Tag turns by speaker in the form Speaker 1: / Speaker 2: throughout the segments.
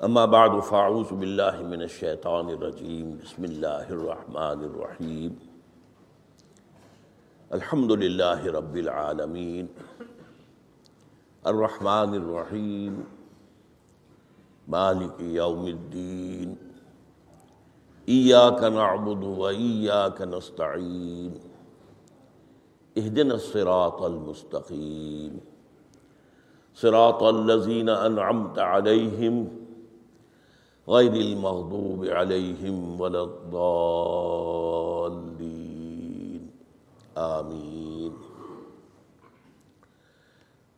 Speaker 1: اما بعد، فاعوذ باللہ من الشیطان الرجیم، بسم اللہ الرحمن الرحیم. الحمد للہ رب العالمین. الرحمن الرحیم، مالک یوم الدین. ایاک نعبد و ایاک نستعین. اہدنا الصراط المستقیم. صراط الذین انعمت علیہم غیر المغضوب علیہم ولا الضالین آمین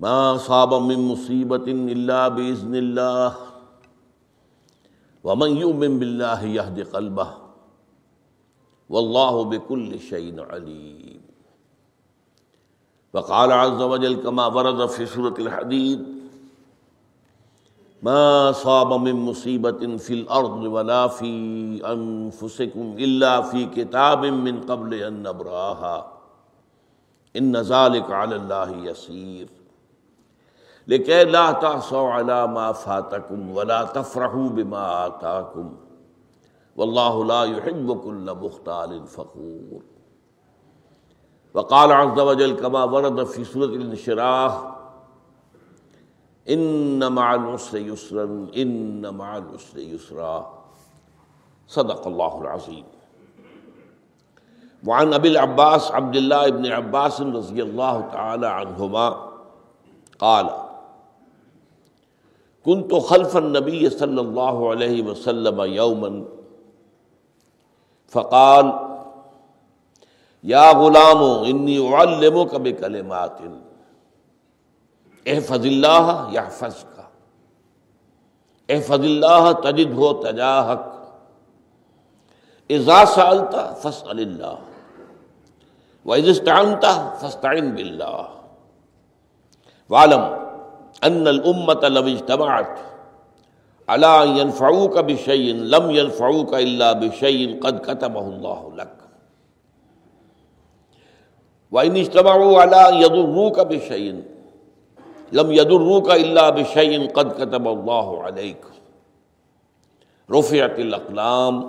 Speaker 1: ما صاب من مصیبت الا باذن اللہ ومن یؤمن باللہ یہد قلبہ واللہ بكل شيء علیم وقال عز وجل كما ورد في سورة الحديد ما صاب من مصيبة في الأرض ولا في أنفسكم إلا في كتاب من قبل أن نبراها إن ذلك على الله يسير. لكي لا تعصوا على ما فاتكم ولا تفرحوا بما آتاكم والله لا يحب كل مختال فخور. وقال عز وجل كما ورد في سورة الانشراح ان مع العسر يسرا ان مع العسر يسرا. صدق الله العظيم. وعن ابي العباس، عبد الله بن عباس رضي الله تعالى عنهما قال كنت خلف النبي صلى الله عليه وسلم يوما فقال یا غلام انی اعلمک بکلمات احفظ اللہ یا یحفظ کا احفظ اللہ تجد ہو تجاہک. اذا سالتا فاسأل اللہ وإذا استعنت فاستعن بالله واعلم أن الأمة لو اجتمعت على أن ينفعوك بشيء لم ينفعوك إلا بشيء قد كتبه الله لك. وَإِنِ اجْتَمَعُوا عَلَىٰ يَضُرُّوكَ بِشَيْءٍ لم لَمْ يَضُرُّوكَ إِلَّا بِشَيْءٍ قَدْ كَتَبَ اللَّهُ عَلَيْكَ. رُفِعَتِ الْأَقْلَامُ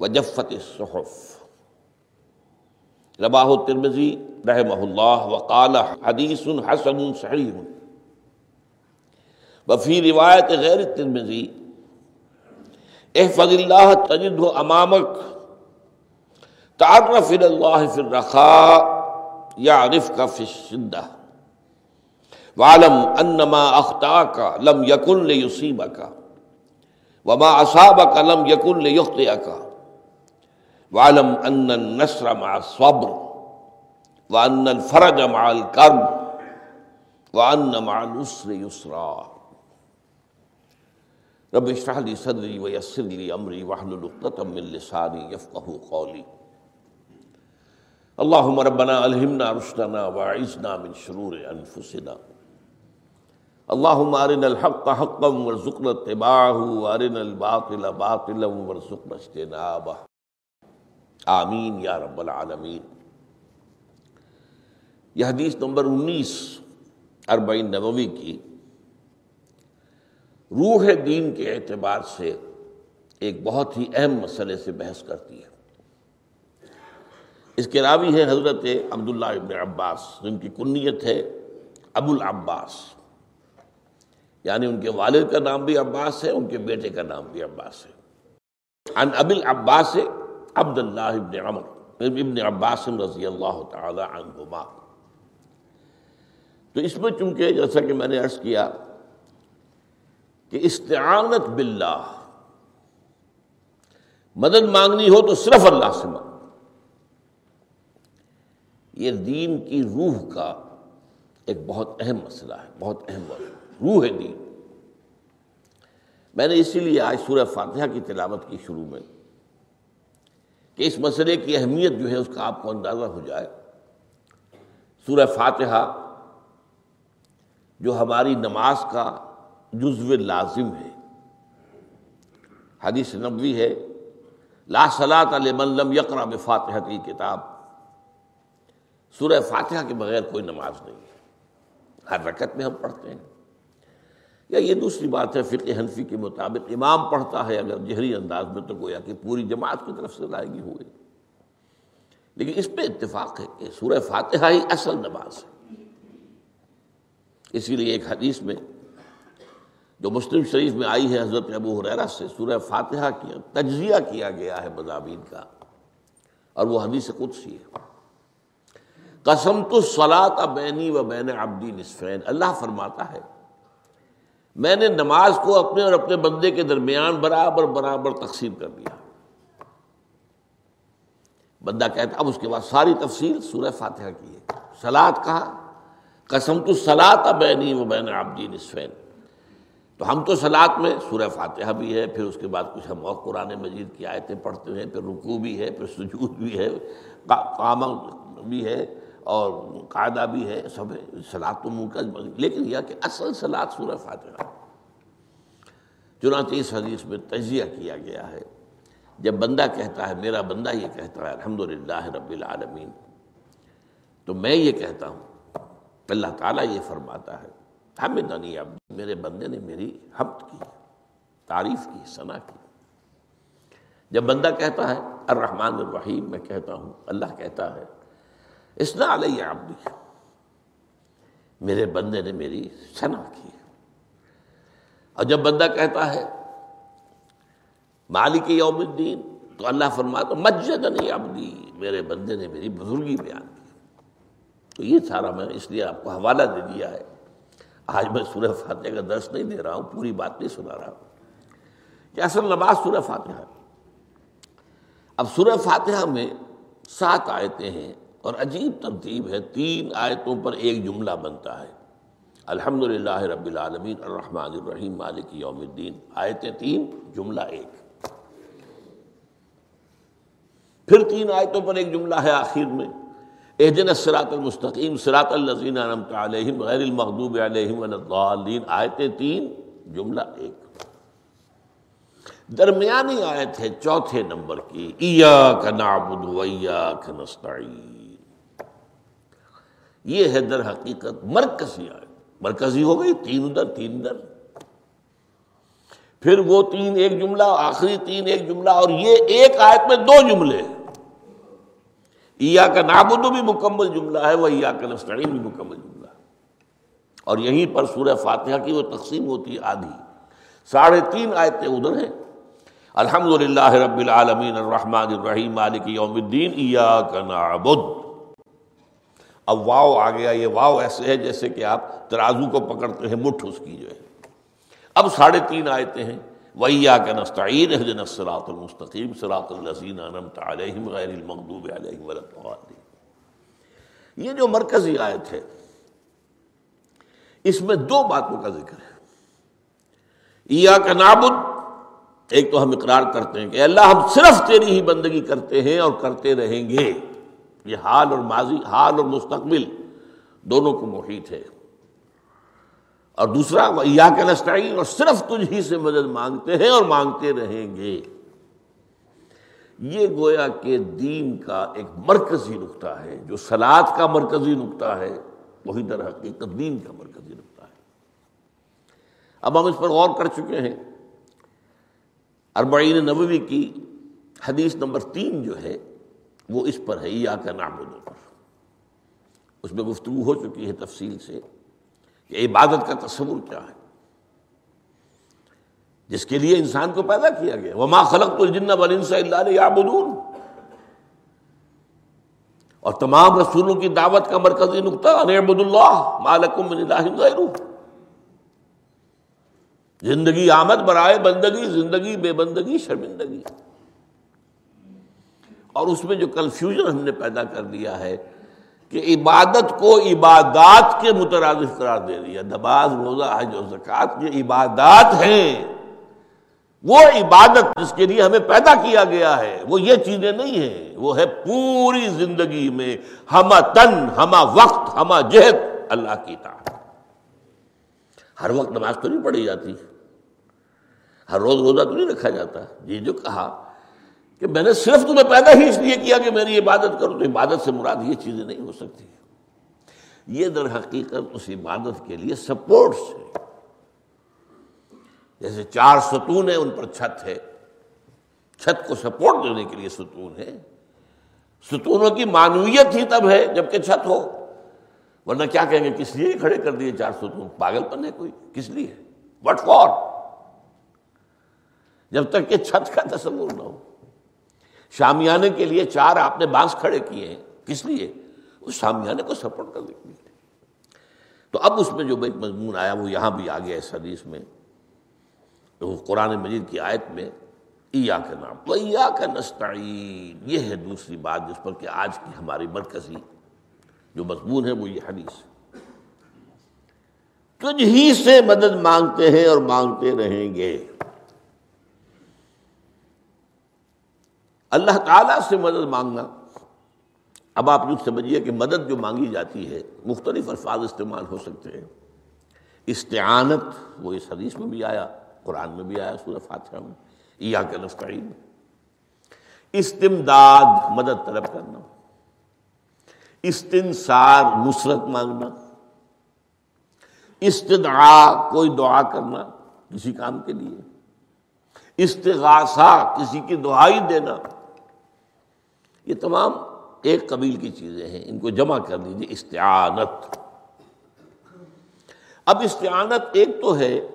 Speaker 1: وَجَفَّتِ الصُّحُفُ. رواہ الترمذی رحمہ اللہ وقال حدیث حسن صحیح وفی روایت غیر الترمذی احفظ اللہ تجدہ امامک تعرف اللہ فی الرخاء یعرفک فی الشدہ وعلم انما اخطاک لم یکن لیصیبک وما اصابک لم یکن لیخطئک وعلم ان النصر مع الصبر وان الفرج مع الكرب وان مع العسر يسرا رب اشرح لي صدري ويسر لي امري واحلل عقدة من لساني يفقهوا قولي اللهم ربنا الهمنا رشدنا واعذنا من شرور انفسنا اللهم ارنا الحق حقا وارزقنا اتباعه وارنا الباطل باطلا وارزقنا اجتنابه آمین یا رب العالمین۔ یہ حدیث نمبر انیس، اربعین نبوی کی۔ روح دین کے اعتبار سے ایک بہت ہی اہم مسئلے سے بحث کرتی ہے۔ اس کے راوی ہے حضرت عبداللہ ابن عباس، جن کی کنیت ہے ابو العباس یعنی ان کے والد کا نام بھی عباس ہے، ان کے بیٹے کا نام بھی عباس ہے۔ عن ابی العباس عبد اللہ ابن عمر ابن عباس رضی اللہ تعالی عنہما۔ تو اس میں چونکہ جیسا کہ میں نے عرض کیا کہ استعانت باللہ، مدد مانگنی ہو تو صرف اللہ سے مانگ۔ یہ دین کی روح کا ایک بہت اہم مسئلہ ہے، بہت اہم مسئلہ۔ روح ہے دین۔ میں نے اسی لیے آج سورہ فاتحہ کی تلاوت کی شروع میں کہ اس مسئلے کی اہمیت جو ہے اس کا آپ کو اندازہ ہو جائے۔ سورہ فاتحہ جو ہماری نماز کا جزو لازم ہے۔ حدیث نبوی ہے، لا صلاۃ لمن لم یقرا بفاتحہ کی کتاب سورہ فاتحہ کے بغیر کوئی نماز نہیں ہے۔ ہر رکعت میں ہم پڑھتے ہیں۔ یا یہ دوسری بات ہے، فقہ حنفی کے مطابق امام پڑھتا ہے، اگر جہری انداز میں تو گویا کہ پوری جماعت کی طرف سے لائے گی ہوئے۔ لیکن اس پہ اتفاق ہے کہ سورہ فاتحہ ہی اصل نماز ہے۔ اسی لیے ایک حدیث میں جو مسلم شریف میں آئی ہے، حضرت ابو حریرہ سے، سورہ فاتحہ کیا تجزیہ کیا گیا ہے مضامین کا۔ اور وہ حدیث قدسی ہے۔ قسم تو سلاط بینی و بین عبدی نصفین۔ اللہ فرماتا ہے میں نے نماز کو اپنے اور اپنے بندے کے درمیان برابر برابر تقسیم کر دیا۔ بندہ کہتا اب اس کے بعد ساری تفصیل سورہ فاتحہ کی ہے۔ سلاد کہا، قسم تو سلاط بینی و بین عبدی نصفین۔ تو ہم تو سلاد میں، سورہ فاتحہ بھی ہے، پھر اس کے بعد کچھ ہم اور قرآن مجید کی آیتیں پڑھتے ہیں، پھر رکوع بھی ہے، پھر سجود بھی ہے کام بھی ہے۔ اور قاعدہ بھی ہے، سب ہے سلاد تو منہ لیکن یہ کہ اصل سلاد سورہ فاتحہ چنانچہ اس حدیث میں تجزیہ کیا گیا ہے۔ جب بندہ کہتا ہے، میرا بندہ یہ کہتا ہے الحمد رب العالمین۔ تو میں یہ کہتا ہوں، اللہ تعالیٰ یہ فرماتا ہے حمدنی اب میرے بندے نے میری حمد کی، تعریف کی ثنا کی۔ جب بندہ کہتا ہے، الرحمن الرحیم، میں کہتا ہوں، اللہ کہتا ہے اسنا علیہ عبدی۔ میرے بندے نے میری ثنا کی۔ اور جب بندہ کہتا ہے، مالک یوم الدین، تو اللہ فرماتا مجدنی عبدی۔ میرے بندے نے میری بزرگی بیان کی۔ تو یہ سارا میں اس لیے آپ کو حوالہ دے دیا ہے۔ آج میں سورہ فاتحہ کا درس نہیں دے رہا ہوں، پوری بات نہیں سنا رہا ہوں۔ کہ اصل نماز سورہ فاتحہ۔ اب سورہ فاتحہ میں سات آیتیں ہیں۔ اور عجیب ترتیب ہے، تین آیتوں پر ایک جملہ بنتا ہے۔ الحمد للہ رب العالمین، الرحمن الرحیم، مالک یوم الدین۔ آیتیں تین، جملہ ایک۔ پھر تین آیتوں پر ایک جملہ ہے آخر میں۔ اہدن الصراط المستقیم، صراط الذین انعمت علیہم غیر المغضوب علیہم الضالین۔ آیتیں تین، جملہ ایک۔ درمیانی آیت ہے چوتھے نمبر کی، ایاک نعبد و ایاک نستعین۔ یہ ہے در حقیقت مرکزی آیت مرکزی ہو گئی، تین ادھر تین ادھر۔ پھر وہ تین ایک جملہ، آخری تین ایک جملہ، اور یہ ایک آیت میں دو جملے کا نابودو بھی مکمل جملہ ہے، وہ ایا کا نسطین بھی مکمل جملہ ہے۔ اور یہیں پر سورہ فاتحہ کی وہ تقسیم ہوتی ہے آدھی۔ ساڑھے تین آیتیں ادھر ہیں۔ الحمد للہ رب العالمین الرحمن الرحیم، مالک یوم الدین، ایاک نعبد۔ اب واؤ آ گیا، یہ واؤ ایسے ہے جیسے کہ آپ ترازو کو پکڑتے ہیں، مٹھ اس کی جو ہے۔ اب ساڑھے تین آیتیں ہیں۔ ویا کے نستعین اہدنا الصراط المستقیم صراط الذین انعمت علیہم غیر المغضوب علیہم ولا الضالین یہ جو مرکزی آیت ہے، اس میں دو باتوں کا ذکر ہے۔ ایا کا نابد ایک تو ہم اقرار کرتے ہیں کہ اللہ ہم صرف تیری ہی بندگی کرتے ہیں اور کرتے رہیں گے۔ یہ حال اور ماضی، حال اور مستقبل دونوں کو محیط ہے۔ اور دوسرا یا کے نسٹائن اور صرف تجھ ہی سے مدد مانگتے ہیں اور مانگتے رہیں گے۔ یہ گویا کہ دین کا ایک مرکزی نقطہ ہے، جو سلاد کا مرکزی نقطہ ہے، وہی در حقیقت دین کا مرکزی نقطہ ہے۔ اب ہم اس پر غور کر چکے ہیں۔ اربعین نبوی کی حدیث نمبر تین جو ہے وہ اس پر ہے یا کا نام پر اس میں گفتگو ہو چکی ہے تفصیل سے کہ عبادت کا تصور کیا ہے۔ جس کے لیے انسان کو پیدا کیا گیا۔ وہ ماں خلق تو جن اللہ اور تمام رسولوں کی دعوت کا مرکزی نقطہ عبد اللہ مالکم زندگی آمد برائے بندگی، زندگی بے بندگی، شرمندگی۔ اور اس میں جو کنفیوژن ہم نے پیدا کر دیا ہے کہ عبادت کو عبادات کے مترادف قرار دے دیا۔ نماز، روزہ، حج و زکوٰۃ یہ عبادات ہیں۔ وہ عبادت جس کے لیے ہمیں پیدا کیا گیا ہے، وہ یہ چیزیں نہیں ہیں۔ وہ ہے پوری زندگی میں ہما تن، ہما وقت، ہما جہد، اللہ کی طاقت ہر وقت نماز تو نہیں پڑھی جاتی۔ ہر روز روزہ تو نہیں رکھا جاتا۔ جی جو کہا کہ میں نے صرف تمہیں پیدا ہی اس لیے کیا کہ میری عبادت کرو تو عبادت سے مراد یہ چیزیں نہیں ہو سکتی۔ یہ در حقیقت اس عبادت کے لیے سپورٹس ہے جیسے چار ستون ہیں، ان پر چھت ہے۔ چھت کو سپورٹ دینے کے لیے ستون ہے ستونوں کی معنویت ہی تب ہے جبکہ چھت ہو۔ ورنہ کیا کہیں گے، کس لیے کھڑے کر دیے چار ستون؟ پاگل پن ہے کوئی۔ کس لیے؟ وٹ فور جب تک کہ چھت کا تصور نہ ہو۔ شامیانے کے لیے چار آپ نے بانس کھڑے کیے ہیں۔ کس لیے؟ اس شامیانے کو سپورٹ کرنے کے لیے تو اب اس میں جو ایک مضمون آیا، وہ یہاں بھی آ گیا اس حدیث میں۔ قرآن مجید کی آیت میں ایا کا نام ایا کا نستعین یہ ہے دوسری بات جس پر کہ آج کی ہماری مرکزی جو مضمون ہے، وہ یہ حدیث تجھ ہی سے مدد مانگتے ہیں اور مانگتے رہیں گے۔ اللہ تعالیٰ سے مدد مانگنا۔ اب آپ یوں سمجھیے کہ مدد جو مانگی جاتی ہے، مختلف الفاظ استعمال ہو سکتے ہیں۔ استعانت، وہ اس حدیث میں بھی آیا، قرآن میں بھی آیا، سورہ فاتحہ میں یا کے نستعین۔ استمداد، مدد طلب کرنا۔ استنصار، نصرت مانگنا۔ استدعا، کوئی دعا کرنا کسی کام کے لیے۔ استغاثہ، کسی کی دعائی دینا۔ یہ تمام ایک قبیل کی چیزیں ہیں۔ ان کو جمع کر دیجیے استعانت۔ اب استعانت ایک تو ہے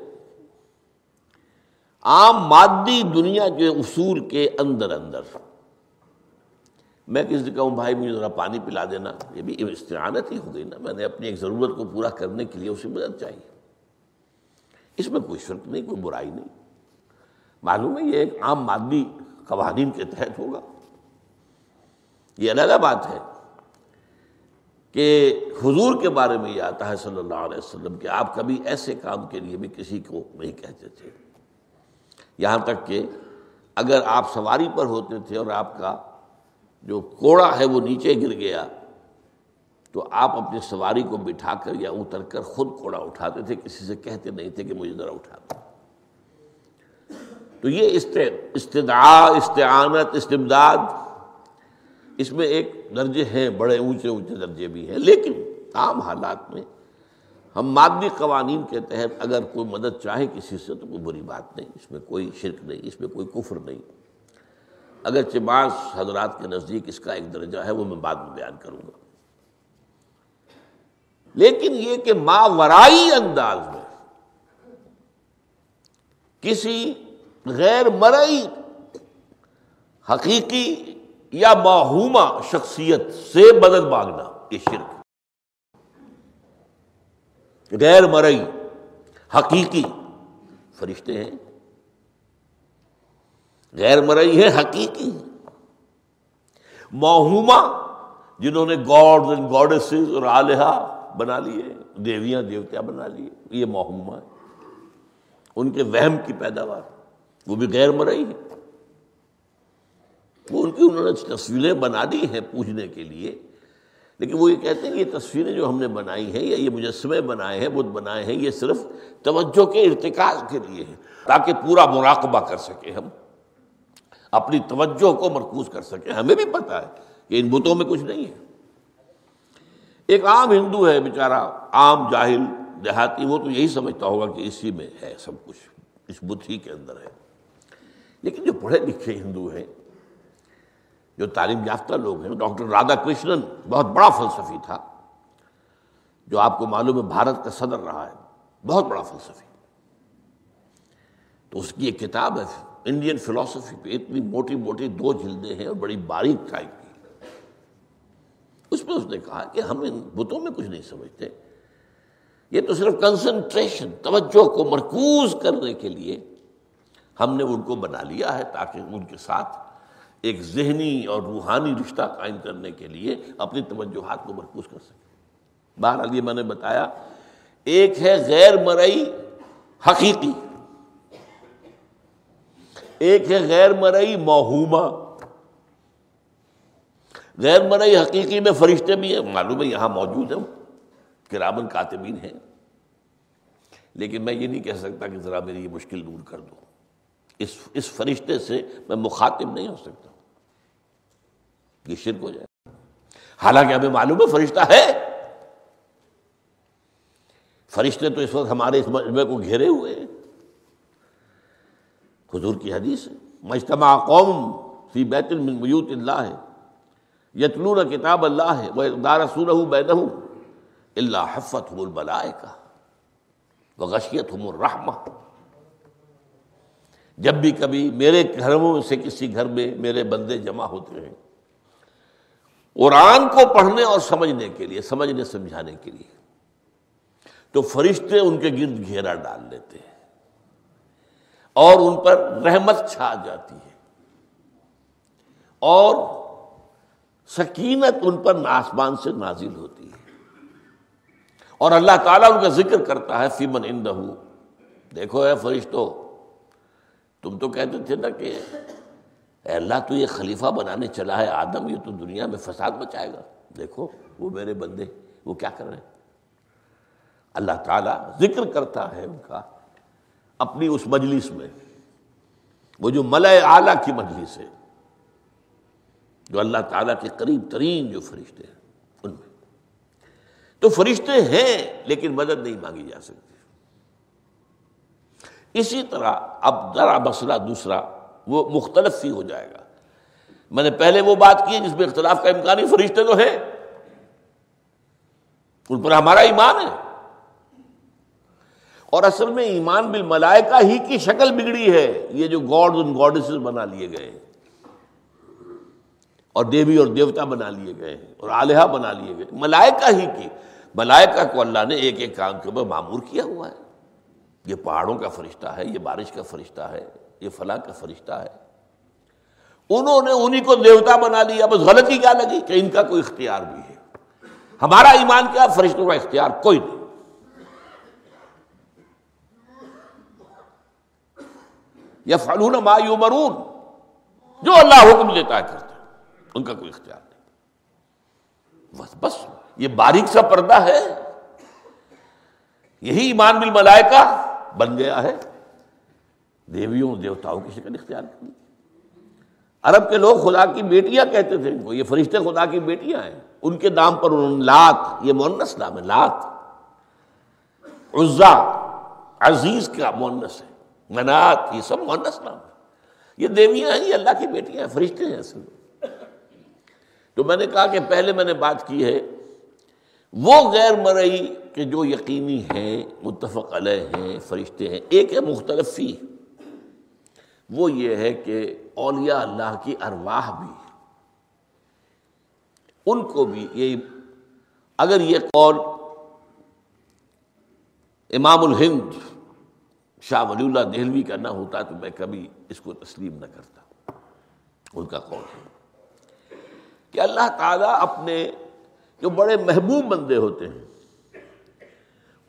Speaker 1: عام مادی دنیا کے اصول کے اندر اندر۔ میں کس سے کہوں؟ بھائی، مجھے ذرا پانی پلا دینا۔ یہ بھی استعانت ہی ہو گئی نا۔ میں نے اپنی ایک ضرورت کو پورا کرنے کے لیے اسے مدد چاہیے۔ اس میں کوئی شرط نہیں، کوئی برائی نہیں۔ معلوم ہے یہ ایک عام مادی قوانین کے تحت ہوگا۔ یہ علیحدہ بات ہے کہ حضور کے بارے میں یہ آتا ہے صلی اللہ علیہ وسلم کہ آپ کبھی ایسے کام کے لیے بھی کسی کو نہیں کہتے تھے۔ یہاں تک کہ اگر آپ سواری پر ہوتے تھے اور آپ کا جو کوڑا ہے وہ نیچے گر گیا، تو آپ اپنی سواری کو بٹھا کر یا اتر کر خود کوڑا اٹھاتے تھے، کسی سے کہتے نہیں تھے کہ مجھے ذرا اٹھا دو۔ تو یہ استدعا استعانت، استمداد اس میں ایک درجے ہیں، بڑے اونچے اونچے درجے بھی ہیں، لیکن عام حالات میں ہم مادی قوانین کے تحت اگر کوئی مدد چاہے کسی سے تو کوئی بری بات نہیں، اس میں کوئی شرک نہیں، اس میں کوئی کفر نہیں۔ اگر بعض حضرات کے نزدیک اس کا ایک درجہ ہے، وہ میں بعد میں بیان کروں گا۔ لیکن یہ کہ ماورائی انداز میں کسی غیر مرئی حقیقی یا معہوما شخصیت سے مدد مانگنا، یہ شرک غیر مرئی، حقیقی فرشتے ہیں۔ غیر مرئی ہے حقیقی موہوما جنہوں نے گاڈ اینڈ گاڈسز اور آلیہ بنا لیے، دیویاں دیوتیا بنا لیے، یہ موہوما ہے ان کے وہم کی پیداوار، وہ بھی غیر مرئی ہے وہ ان کی انہوں نے تصویریں بنا دی ہیں پوچھنے کے لیے۔ لیکن وہ یہ کہتے ہیں کہ یہ تصویریں جو ہم نے بنائی ہیں یا یہ مجسمے بنائے ہیں بدھ بنائے ہیں، یہ صرف توجہ کے ارتکاز کے لیے ہیں تاکہ پورا مراقبہ کر سکیں ہم۔ اپنی توجہ کو مرکوز کر سکیں۔ ہمیں بھی پتہ ہے کہ ان بتوں میں کچھ نہیں ہے۔ ایک عام ہندو ہے بیچارہ، عام جاہل، دیہاتی، وہ تو یہی سمجھتا ہوگا کہ اسی میں ہے سب کچھ، اس بت ہی کے اندر ہے۔ لیکن جو پڑھے لکھے ہندو ہیں جو تعلیم یافتہ لوگ ہیں، ڈاکٹر رادھا کرشنن، بہت بڑا فلسفی تھا، جو آپ کو معلوم ہے بھارت کا صدر رہا ہے، بہت بڑا فلسفی۔ تو اس کی ایک کتاب ہے، انڈین فلسفی پہ اتنی موٹی موٹی دو جلدیں ہیں اور بڑی باریک ٹائپ کی۔ اس میں اس نے کہا کہ ہم ان بتوں میں کچھ نہیں سمجھتے۔ یہ تو صرف کنسنٹریشن توجہ کو مرکوز کرنے کے لیے ہم نے ان کو بنا لیا ہے تاکہ ان کے ساتھ ایک ذہنی اور روحانی رشتہ قائم کرنے کے لیے اپنی توجہات کو مرکوز کر سکے۔ بہرحال یہ میں نے بتایا، ایک ہے غیر مرئی حقیقی، ایک ہے غیر مرئی موہوما۔ غیر مرئی حقیقی میں فرشتے بھی ہیں، معلوم ہے یہاں موجود ہیں، کرامن کاتبین ہیں۔ لیکن میں یہ نہیں کہہ سکتا کہ ذرا میری یہ مشکل دور کر دوں اس اس فرشتے سے میں مخاطب نہیں ہو سکتا۔ یہ شرک ہو جائے۔ حالانکہ ہمیں معلوم ہے فرشتہ ہے۔ فرشتے تو اس وقت ہمارے اس مجمے کو گھیرے ہوئے ہیں۔ حضور کی حدیث ہے۔ مجتمع قوم فی بیت من بیوت اللہ ہے۔ یتلون کتاب اللہ ہے۔ وہ دار سورہ بیدہ اللہ حفت البلائے کا وہ غشیت ہم الرحمہ جب بھی کبھی میرے گھروں سے کسی گھر میں میرے بندے جمع ہوتے ہیں قرآن کو پڑھنے اور سمجھنے کے لیے، سمجھنے، سمجھانے کے لیے۔ تو فرشتے ان کے گرد گھیرا ڈال لیتے ہیں اور ان پر رحمت چھا جاتی ہے۔ اور سکینت ان پر آسمان سے نازل ہوتی ہے۔ اور اللہ تعالیٰ ان کا ذکر کرتا ہے، فیمن ان دیکھو اے فرشتو، تم تو کہتے تھے نا کہ اے اللہ تو یہ خلیفہ بنانے چلا ہے آدم، یہ تو دنیا میں فساد بچائے گا۔ دیکھو، وہ میرے بندے، وہ کیا کر رہے ہیں؟ اللہ تعالیٰ ذکر کرتا ہے ان کا اپنی اس مجلس میں، وہ جو ملئے اعلیٰ کی مجلس ہے، جو اللہ تعالیٰ کے قریب ترین جو فرشتے ہیں، ان میں۔ تو فرشتے ہیں، لیکن مدد نہیں مانگی جا سکتی۔ اسی طرح اب ذرا مسئلہ دوسرا۔ وہ مختلف ہی ہو جائے گا۔ میں نے پہلے وہ بات کی جس میں اختلاف کا امکانی فرشتے تو ہیں۔ ان پر ہمارا ایمان ہے۔ اور اصل میں ایمان بالملائکہ ہی کی شکل بگڑی ہے۔ یہ جو گاڈ ان گاڈسز بنا لیے گئے اور دیوی اور دیوتا بنا لیے گئے ہیں۔ اور آلیہ بنا لیے گئے ملائکہ ہی کی۔ ملائکہ کو اللہ نے ایک ایک کام کے اوپر معمور کیا ہوا ہے۔ یہ پہاڑوں کا فرشتہ ہے، یہ بارش کا فرشتہ ہے۔ یہ فلاں کا فرشتہ ہے۔ انہوں نے انہی کو دیوتا بنا لیا، بس غلطی کیا لگی کہ ان کا کوئی اختیار بھی ہے۔ ہمارا ایمان کیا، فرشتوں کا اختیار کوئی نہیں۔ یا فلون ما مرون جو اللہ حکم دیتا ہے کرتے ان کا کوئی اختیار نہیں۔ بس بس، یہ باریک سا پردہ ہے۔ یہی ایمان بالملائکہ بن گیا ہے۔ دیویوں، دیوتاؤں کی شکل اختیار کی عرب کے لوگ خدا کی بیٹیاں کہتے تھے ان کو یہ فرشتے خدا کی بیٹیاں ہیں۔ ان کے نام پر انہوں نے لات، یہ مونس نام ہے، لات۔ عزا، عزیز کا مونس ہے، منات، یہ سب مونس نام ہے۔ یہ دیویاں ہیں، یہ اللہ کی بیٹیاں ہیں، فرشتے ہیں اصل تو میں نے کہا کہ پہلے میں نے بات کی ہے، وہ غیر مرئی کہ جو یقینی ہیں، متفق علیہ ہیں، فرشتے ہیں، ایک ہے مختلف فی۔ وہ یہ ہے کہ اولیاء اللہ کی ارواح بھی ان کو بھی یہ اگر یہ قول امام الہند شاہ ولی اللہ دہلوی کا نہ ہوتا تو میں کبھی اس کو تسلیم نہ کرتا۔ ان کا قول ہے کہ اللہ تعالیٰ اپنے جو بڑے محبوب بندے ہوتے ہیں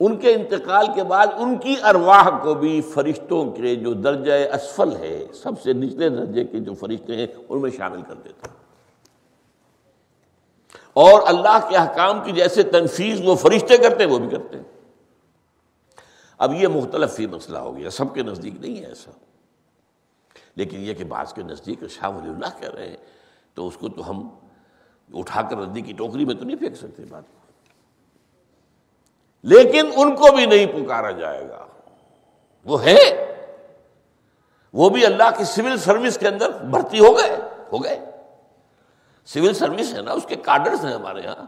Speaker 1: ان کے انتقال کے بعد ان کی ارواح کو بھی فرشتوں کے جو درجہ اسفل ہے، سب سے نچلے درجے کے جو فرشتے ہیں، ان میں شامل کر دیتا ہیں۔ اور اللہ کے حکام کی جیسے تنفیذ وہ فرشتے کرتے ہیں، وہ بھی کرتے ہیں۔ اب یہ مختلف ہی مسئلہ ہو گیا، سب کے نزدیک نہیں ہے ایسا۔ لیکن یہ کہ بعض کے نزدیک شاہ ولی اللہ کہہ رہے ہیں، تو اس کو تو ہم اٹھا کر ردی کی ٹوکری میں تو نہیں پھینک سکتے بات۔ کو لیکن ان کو بھی نہیں پکارا جائے گا۔ وہ ہے وہ بھی اللہ کی سول سروس کے اندر بھرتی ہو گئے ہو گئے۔ سول سروس ہے نا، اس کے کارڈرز ہیں ہمارے یہاں۔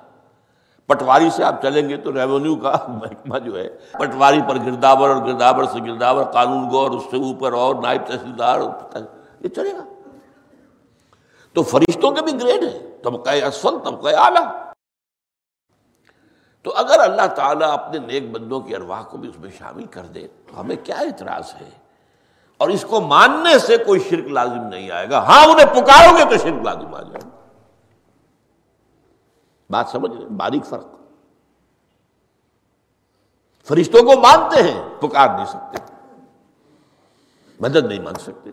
Speaker 1: پٹواری سے آپ چلیں گے تو ریونیو کا محکمہ جو ہے، پٹواری پر گرداور اور گرداور سے گرداور قانون گو اور اس سے اوپر اور نائب تحصیلدار، یہ چلے گا۔ تو فرشتوں کے بھی گریڈ ہے طبقہ اسفل طبقہ اعلیٰ۔ تو اگر اللہ تعالیٰ اپنے نیک بندوں کی ارواح کو بھی اس میں شامل کر دے تو ہمیں کیا اعتراض ہے؟ اور اس کو ماننے سے کوئی شرک لازم نہیں آئے گا۔ ہاں انہیں پکارو گے تو شرک لازم آ جائے گا۔ بات سمجھ رہے باریک فرق۔ فرشتوں کو مانتے ہیں، پکار نہیں سکتے۔ مدد نہیں مان سکتے۔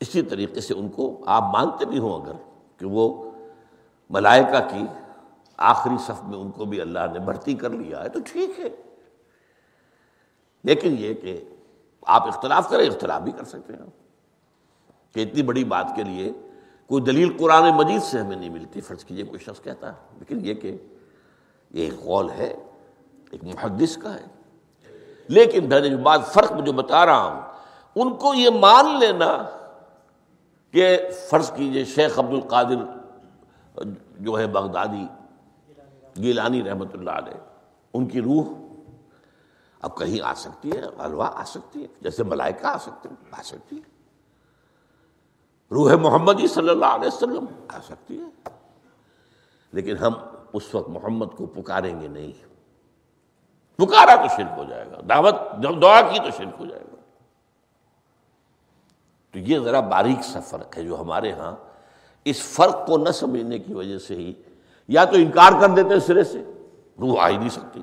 Speaker 1: اسی طریقے سے ان کو آپ مانتے بھی ہوں اگر کہ وہ ملائکہ کی آخری صف میں ان کو بھی اللہ نے بھرتی کر لیا ہے، تو ٹھیک ہے۔ لیکن یہ کہ آپ اختلاف کریں، اختلاف بھی کر سکتے ہیں کہ اتنی بڑی بات کے لیے کوئی دلیل قرآن مجید سے ہمیں نہیں ملتی، فرض کیجیے کوئی شخص کہتا ہے۔ لیکن یہ کہ یہ ایک قول ہے، ایک محدث کا ہے۔ لیکن میں جو بات فرق جو بتا رہا ہوں، ان کو یہ مان لینا کہ فرض کیجیے شیخ عبد القادر جو ہے بغدادی گیلانی رحمت اللہ علیہ، ان کی روح اب کہیں آ سکتی ہے الوا آ سکتی ہے، جیسے ملائکہ آ سکتے آ سکتی ہے۔ روح محمدی صلی اللہ علیہ وسلم آ سکتی ہے۔ لیکن ہم اس وقت محمد کو پکاریں گے نہیں۔ پکارا تو شرک ہو جائے گا، دعوت جب دعا کی تو شرک ہو جائے گا۔ تو یہ ذرا باریک سا فرق ہے جو ہمارے ہاں اس فرق کو نہ سمجھنے کی وجہ سے ہی یا تو انکار کر دیتے سرے سے، روح آ ہی نہیں سکتی۔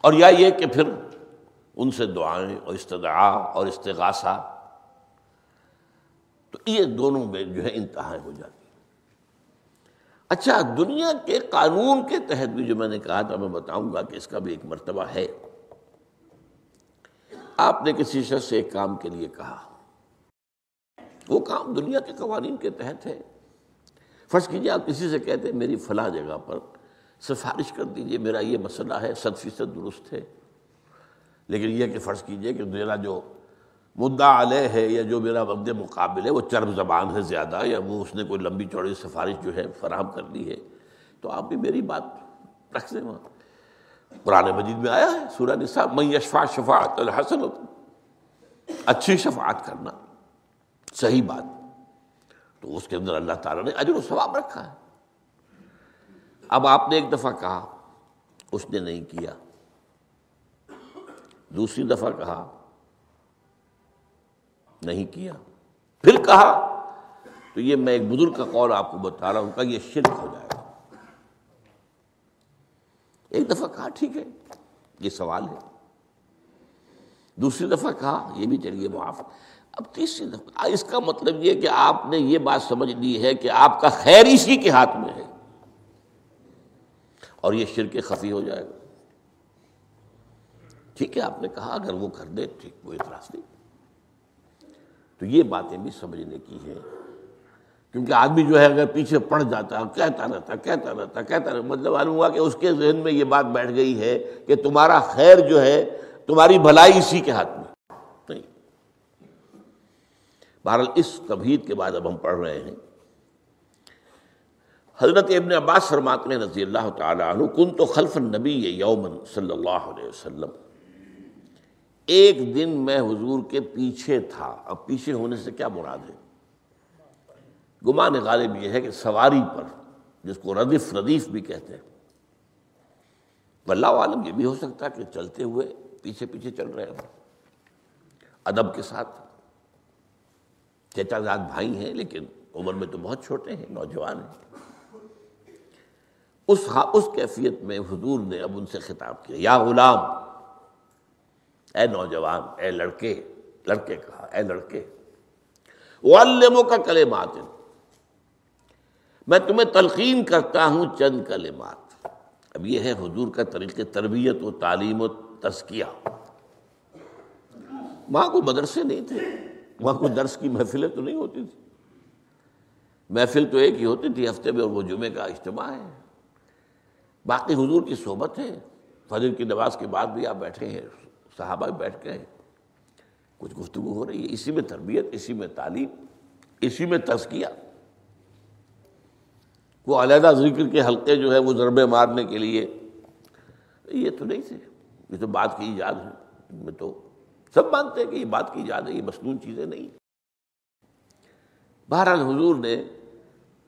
Speaker 1: اور یا یہ کہ پھر ان سے دعائیں اور استدعا اور استغاثہ، تو یہ دونوں میں جو ہے انتہا ہو جاتی۔ اچھا دنیا کے قانون کے تحت بھی جو میں نے کہا تھا، میں بتاؤں گا کہ اس کا بھی ایک مرتبہ ہے۔ آپ نے کسی شخص سے ایک کام کے لیے کہا۔ وہ کام دنیا کے قوانین کے تحت ہے۔ فرض کیجیے آپ کسی سے کہتے ہیں میری فلاں جگہ پر سفارش کر دیجیے، میرا یہ مسئلہ ہے، صد فیصد درست ہے۔ لیکن یہ کہ فرض کیجیے کہ میرا جو مدعا علیہ ہے یا جو میرا وقت مقابل ہے، وہ چرب زبان ہے زیادہ یا وہ اس نے کوئی لمبی چوڑی سفارش جو ہے فراہم کر دی ہے، تو آپ بھی میری بات رکھ دیں وہاں۔ قرآن مجید میں آیا ہے، سورہ نساء میں یشفا شفاعت الحسن اچھی شفاعت کرنا، صحیح بات۔ تو اس کے اندر اللہ تعالیٰ نے اجر و ثواب رکھا ہے۔ اب آپ نے ایک دفعہ کہا، اس نے نہیں کیا۔ دوسری دفعہ کہا، نہیں کیا۔ پھر کہا، تو یہ میں ایک بزرگ کا قول آپ کو بتا رہا ہوں کہ یہ شرک ہو جائے گا۔ ایک دفعہ کہا، ٹھیک ہے، یہ سوال ہے۔ دوسری دفعہ کہا، یہ بھی چلیے، معاف۔ اب تیسری دفعہ اس کا مطلب یہ کہ آپ نے یہ بات سمجھ لی ہے کہ آپ کا خیر اسی کے ہاتھ میں ہے اور یہ شرک خفی ہو جائے گا۔ ٹھیک ہے، آپ نے کہا اگر وہ کر دے، ٹھیک وہ اعتراض نہیں۔ تو یہ باتیں بھی سمجھنے کی ہیں۔ کیونکہ آدمی جو ہے اگر پیچھے پڑ جاتا ہے، کہتا رہتا کہتا رہتا کہتا رہتا مطلب معلوم ہوا کہ اس کے ذہن میں یہ بات بیٹھ گئی ہے کہ تمہارا خیر جو ہے، تمہاری بھلائی اسی کے ہاتھ میں بہرحال اس تبہید کے بعد اب ہم پڑھ رہے ہیں۔ حضرت ابن عباس فرماتے ہیں رضی اللہ تعالیٰ عنہ کن تو خلف النبی یومن صلی اللہ علیہ وسلم۔ ایک دن میں حضور کے پیچھے تھا۔ اب پیچھے ہونے سے کیا مراد ہے؟ گمان غالب یہ ہے کہ سواری پر، جس کو ردف ردیف بھی کہتے ہیں۔ اللہ عالم، یہ بھی ہو سکتا ہے کہ چلتے ہوئے پیچھے پیچھے چل رہے ہیں ادب کے ساتھ۔ چچا زاد بھائی ہیں، لیکن عمر میں تو بہت چھوٹے ہیں، نوجوان ہیں۔ اس اس کیفیت میں حضور نے اب ان سے خطاب کیا، یا غلام، اے نوجوان، اے لڑکے لڑکے کہا، اے لڑکے والموں کا کلمات۔ میں تمہیں تلقین کرتا ہوں چند کلمات۔ اب یہ ہے حضور کا طریقہ تربیت و تعلیم و تزکیہ۔ وہاں کو مدرسے نہیں تھے۔ وہاں کو درس کی محفلیں تو نہیں ہوتی تھی؟ محفل تو ایک ہی ہوتی تھی، ہفتے میں اور وہ جمعے کا اجتماع ہے۔ باقی حضور کی صحبت ہے۔ فجر کی نماز کے بعد بھی آپ بیٹھے ہیں، صحابہ بیٹھ کے کچھ گفتگو ہو رہی ہے۔ اسی میں تربیت، اسی میں تعلیم، اسی میں تزکیہ۔ وہ علیحدہ ذکر کے حلقے جو ہے وہ ضربے مارنے کے لیے۔ یہ تو نہیں تھے۔ یہ تو بات کی ایجاد ہے۔ میں تو سب مانتے ہیں کہ یہ بات کی ایجاد ہے، یہ مصنون چیزیں نہیں۔ بہرحال حضور نے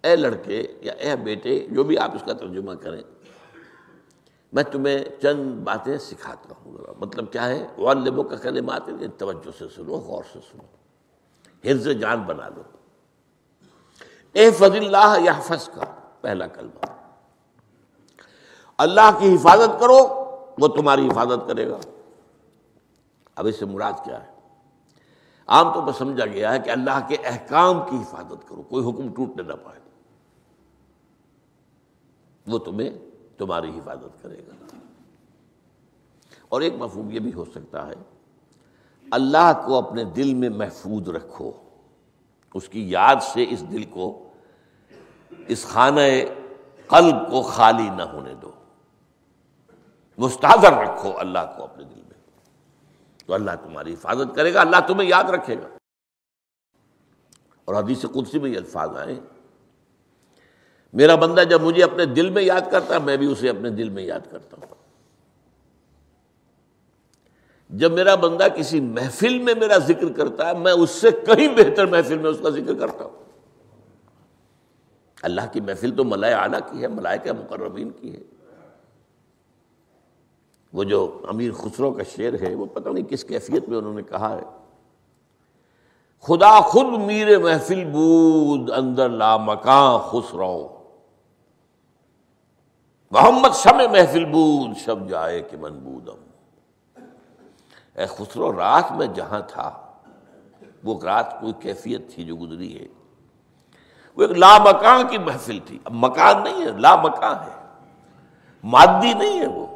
Speaker 1: اے لڑکے یا اے بیٹے جو بھی آپ اس کا ترجمہ کریں، میں تمہیں چند باتیں سکھاتا ہوں۔ مطلب کیا ہے؟ والبوں کا کلمات توجہ سے سنو، غور سے سنو۔ حرز جان بنا لو۔ اے فض اللہ یا کا پہلا کلمہ۔ اللہ کی حفاظت کرو، وہ تمہاری حفاظت کرے گا۔ اب اس سے مراد کیا ہے؟ عام طور پر سمجھا گیا ہے کہ اللہ کے احکام کی حفاظت کرو، کوئی حکم ٹوٹنے نہ پائے۔ وہ تمہیں تمہاری حفاظت کرے گا۔ اور ایک مفہوم یہ بھی ہو سکتا ہے، اللہ کو اپنے دل میں محفوظ رکھو۔ اس کی یاد سے اس دل کو، اس خانہ قلب کو خالی نہ ہونے دو۔ مستحضر رکھو اللہ کو اپنے دل تو اللہ تمہاری حفاظت کرے گا، اللہ تمہیں یاد رکھے گا۔ اور حدیث قدسی میں یہ الفاظ آئے۔ میرا بندہ جب مجھے اپنے دل میں یاد کرتا ہے، میں بھی اسے اپنے دل میں یاد کرتا ہوں۔ جب میرا بندہ کسی محفل میں میرا ذکر کرتا ہے، میں اس سے کہیں بہتر محفل میں اس کا ذکر کرتا ہوں۔ اللہ کی محفل تو ملائے اعلیٰ کی ہے، ملائکہ مقربین کی ہے۔ وہ جو امیر خسرو کا شعر ہے، وہ پتہ نہیں کس کیفیت میں انہوں نے کہا ہے۔ خدا خود میر محفل بود اندر لا مکان خسرو۔ محمد شم محفل بود، شب جائے کہ من بودم۔ اے خسرو، رات میں جہاں تھا، وہ رات کوئی کیفیت تھی جو گزری ہے۔ وہ ایک لا مکان کی محفل تھی۔ اب مکان نہیں ہے، لا مکان ہے۔ مادی نہیں ہے وہ۔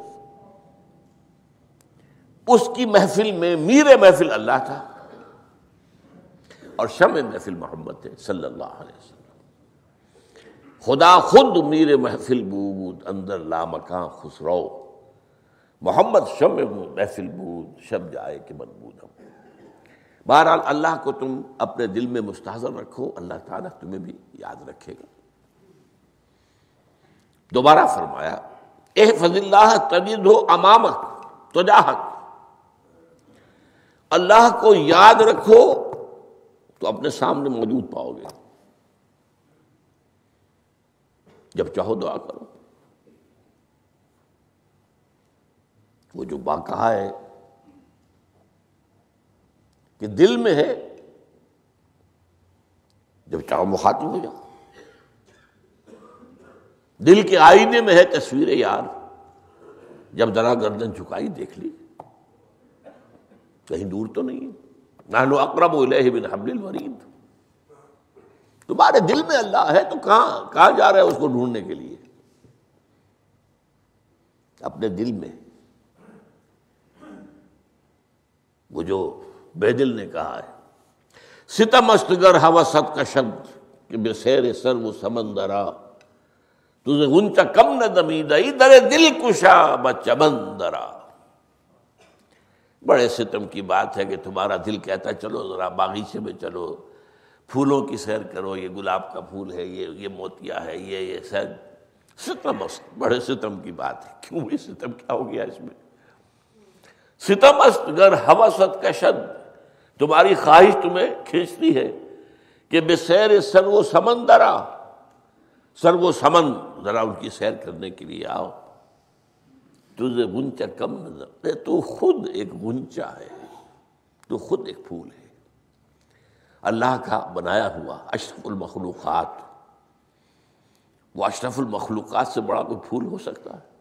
Speaker 1: اس کی محفل میں میر محفل اللہ تھا۔ اور شم محفل محمد تھے صلی اللہ علیہ وسلم۔ خدا خود میر محفل بود، اندر لا مکان خسرو۔ محمد شم محفل بود، شب جائے کہ من ہم۔ بہرحال اللہ کو تم اپنے دل میں مستحضر رکھو، اللہ تعالیٰ تمہیں بھی یاد رکھے گا۔ دوبارہ فرمایا اے فض اللہ تجد ہو امامت تجاہت اللہ کو یاد رکھو تو اپنے سامنے موجود پاؤ گے۔ جب چاہو دعا کرو۔ وہ جو با کہا ہے کہ دل میں ہے، جب چاہو مخاطب ہو جاؤ۔ دل کے آئینے میں ہے تصویر یار۔ جب ذرا گردن چکائی دیکھ لی۔ کہیں دور تو نہیں نہ اقرب بن حبل الورید۔ تمہارے دل میں اللہ ہے، تو کہاں کہاں جا رہا ہے اس کو ڈھونڈنے کے لیے؟ اپنے دل میں۔ وہ جو بے دل نے کہا ہے ستم استگر ہوا ست کا شبد کہ بے سیر سر وہ سمندرا۔ تجھے انچا کم نہ دمید در دل کشا بچمندرا بڑے ستم کی بات ہے کہ تمہارا دل کہتا ہے، چلو ذرا باغیچے میں چلو، پھولوں کی سیر کرو، یہ گلاب کا پھول ہے، یہ یہ موتیا ہے، یہ یہ سیر۔ ستم بڑے ستم کی بات ہے۔ کیوں یہ ستم کیا ہو گیا اس میں؟ ستم است گر حوثت کا شد تمہاری خواہش تمہیں کھینچتی ہے کہ بے سیر سر و سمندرا سر و سمن، ذرا ان کی سیر کرنے کے لیے آؤ۔ تجھے گنچا کم نظر تو خود ایک گنچا ہے۔ تو خود ایک پھول ہے۔ اللہ کا بنایا ہوا اشرف المخلوقات۔ وہ اشرف المخلوقات سے بڑا کوئی پھول ہو سکتا ہے۔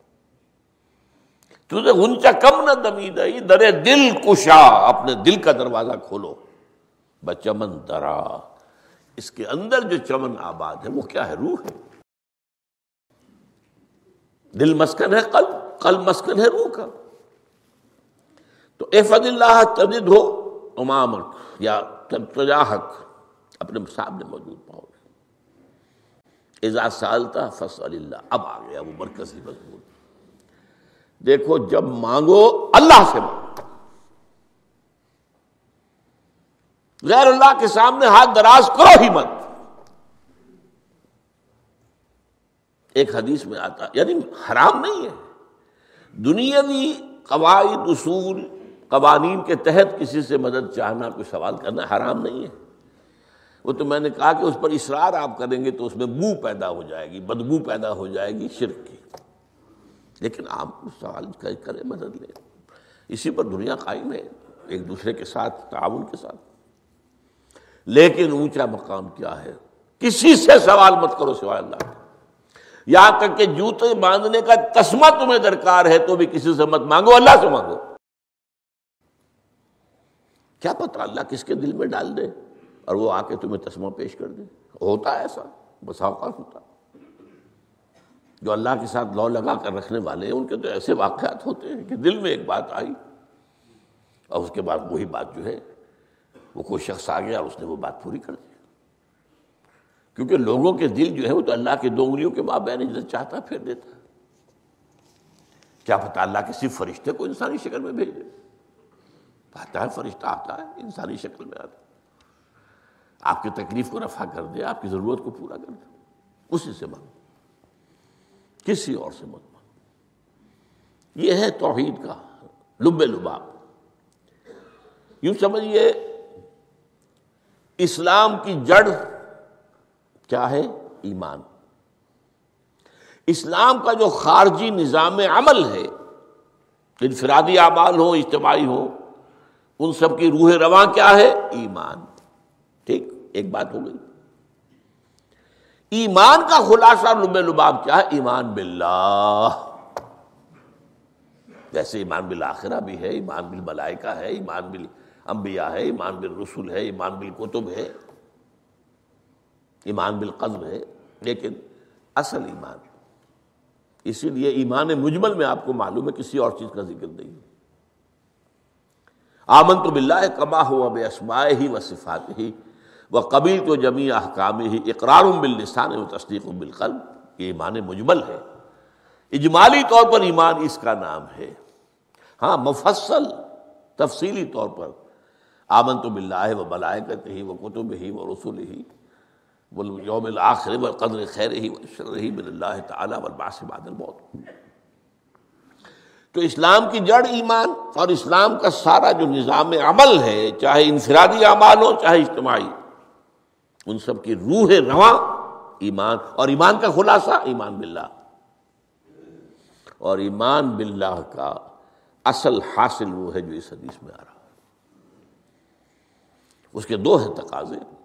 Speaker 1: تجھے گنچا کم نہ دمی دئی درے دل کشا۔ اپنے دل کا دروازہ کھولو۔ بچمن درا۔ اس کے اندر جو چمن آباد ہے، وہ کیا ہے؟ روح ہے۔ دل مسکن ہے، قلب قلب مسکن ہے روح کا۔ تو اے فض اللہ تجد ہو امامک یا تجاہک اپنے سامنے موجود پاؤ گے اعزاز سالتا فصل اللہ۔ اب آ گیا وہ مرکزی مضمون۔ دیکھو، جب مانگو اللہ سے مانگو۔ غیر اللہ کے سامنے ہاتھ دراز کرو ہی مت۔ ایک حدیث میں آتا یعنی حرام نہیں ہے۔ دنیاوی قواعد، اصول، قوانین کے تحت کسی سے مدد چاہنا، کوئی سوال کرنا حرام نہیں ہے۔ وہ تو میں نے کہا کہ اس پر اصرار آپ کریں گے تو اس میں بو پیدا ہو جائے گی، بدبو پیدا ہو جائے گی شرک کی۔ لیکن آپ سوال کریں، مدد لیں۔ اسی پر دنیا قائم ہے، ایک دوسرے کے ساتھ، تعاون کے ساتھ۔ لیکن اونچا مقام کیا ہے؟ کسی سے سوال مت کرو سوائے اللہ یہاں تک کہ جوتے باندھنے کا تسمہ تمہیں درکار ہے تو بھی کسی سے مت مانگو، اللہ سے مانگو۔ کیا پتا اللہ کس کے دل میں ڈال دے اور وہ آ کے تمہیں تسمہ پیش کر دے۔ ہوتا ہے ایسا بساوقات ہوتا جو اللہ کے ساتھ لو لگا کر رکھنے والے ہیں ان کے تو ایسے واقعات ہوتے ہیں کہ دل میں ایک بات آئی اور اس کے بعد وہی بات جو ہے، وہ کوئی شخص آ گیا اور اس نے وہ بات پوری کر دی۔ کیونکہ لوگوں کے دل جو ہے وہ تو اللہ کے دو انگلیوں کے ماں بہن چاہتا پھر دیتا۔ کیا پتا اللہ کسی فرشتے کو انسانی شکل میں بھیج دے۔ آتا ہے، فرشتہ آتا ہے، انسانی شکل میں آتا ہے۔ آپ کی تکلیف کو رفع کر دے، آپ کی ضرورت کو پورا کر دے۔ اسی سے مانگ۔ کسی اور سے مت مانگ۔ یہ ہے توحید کا لب لباب۔ یوں سمجھیے، اسلام کی جڑ کیا ہے؟ ایمان۔ اسلام کا جو خارجی نظام عمل ہے، انفرادی اعمال ہو اجتماعی ہو ان سب کی روح رواں کیا ہے؟ ایمان۔ ٹھیک، ایک بات ہو گئی۔ ایمان کا خلاصہ لب لباب کیا ہے؟ ایمان باللہ۔ جیسے ایمان بالآخرہ بھی ہے، ایمان بالملائکہ ہے، ایمان بال انبیاء ہے، ایمان بالرسول ہے، ایمان بالکتب ہے۔ ایمان بالقدر ہے، لیکن اصل ایمان۔ اسی لیے ایمان مجمل میں آپ کو معلوم ہے، کسی اور چیز کا ذکر نہیں۔ آمن تو بلّہ کما ہوا بے اسمائے ہی و صفات ہی وہ قبیل تو جمی احکام ہی اقرار باللسان و تصدیق بالقلب۔ یہ ایمان مجمل ہے۔ اجمالی طور پر ایمان اس کا نام ہے۔ ہاں مفصل، تفصیلی طور پر۔ آمن تو بلّہ و بلائے کرتے ہی وہ کتب ہی وہ رسول ہی یوم الآخر والقدر خیر ہی شر ہی من اللہ تعالیٰ والبعث بعد الموت. تو اسلام کی جڑ ایمان اور اسلام کا سارا جو نظام عمل ہے، چاہے انفرادی اعمال ہو چاہے اجتماعی، ان سب کی روح رواں ایمان، اور ایمان کا خلاصہ ایمان باللہ. اور ایمان باللہ کا اصل حاصل وہ ہے جو اس حدیث میں آ رہا ہے۔ اس کے دو ہیں تقاضے۔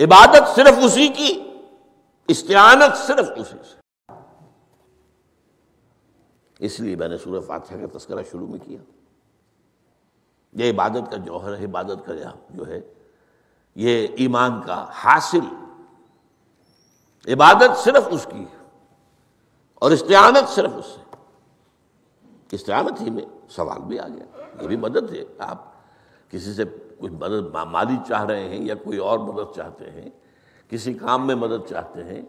Speaker 1: عبادت صرف اسی کی، استعانت صرف اسی سے۔ اس لیے میں نے سورہ فاتحہ کا تذکرہ شروع میں کیا۔ یہ عبادت کا جوہر ہے، عبادت کا جو ہے، یہ ایمان کا حاصل۔ عبادت صرف اس کی، اور استعانت صرف اس سے۔ استعانت ہی میں سوال بھی آ گیا۔ یہ بھی مدد ہے، آپ کسی سے کچھ مدد مالی چاہ رہے ہیں یا کوئی اور مدد چاہتے ہیں، کسی کام میں مدد چاہتے ہیں،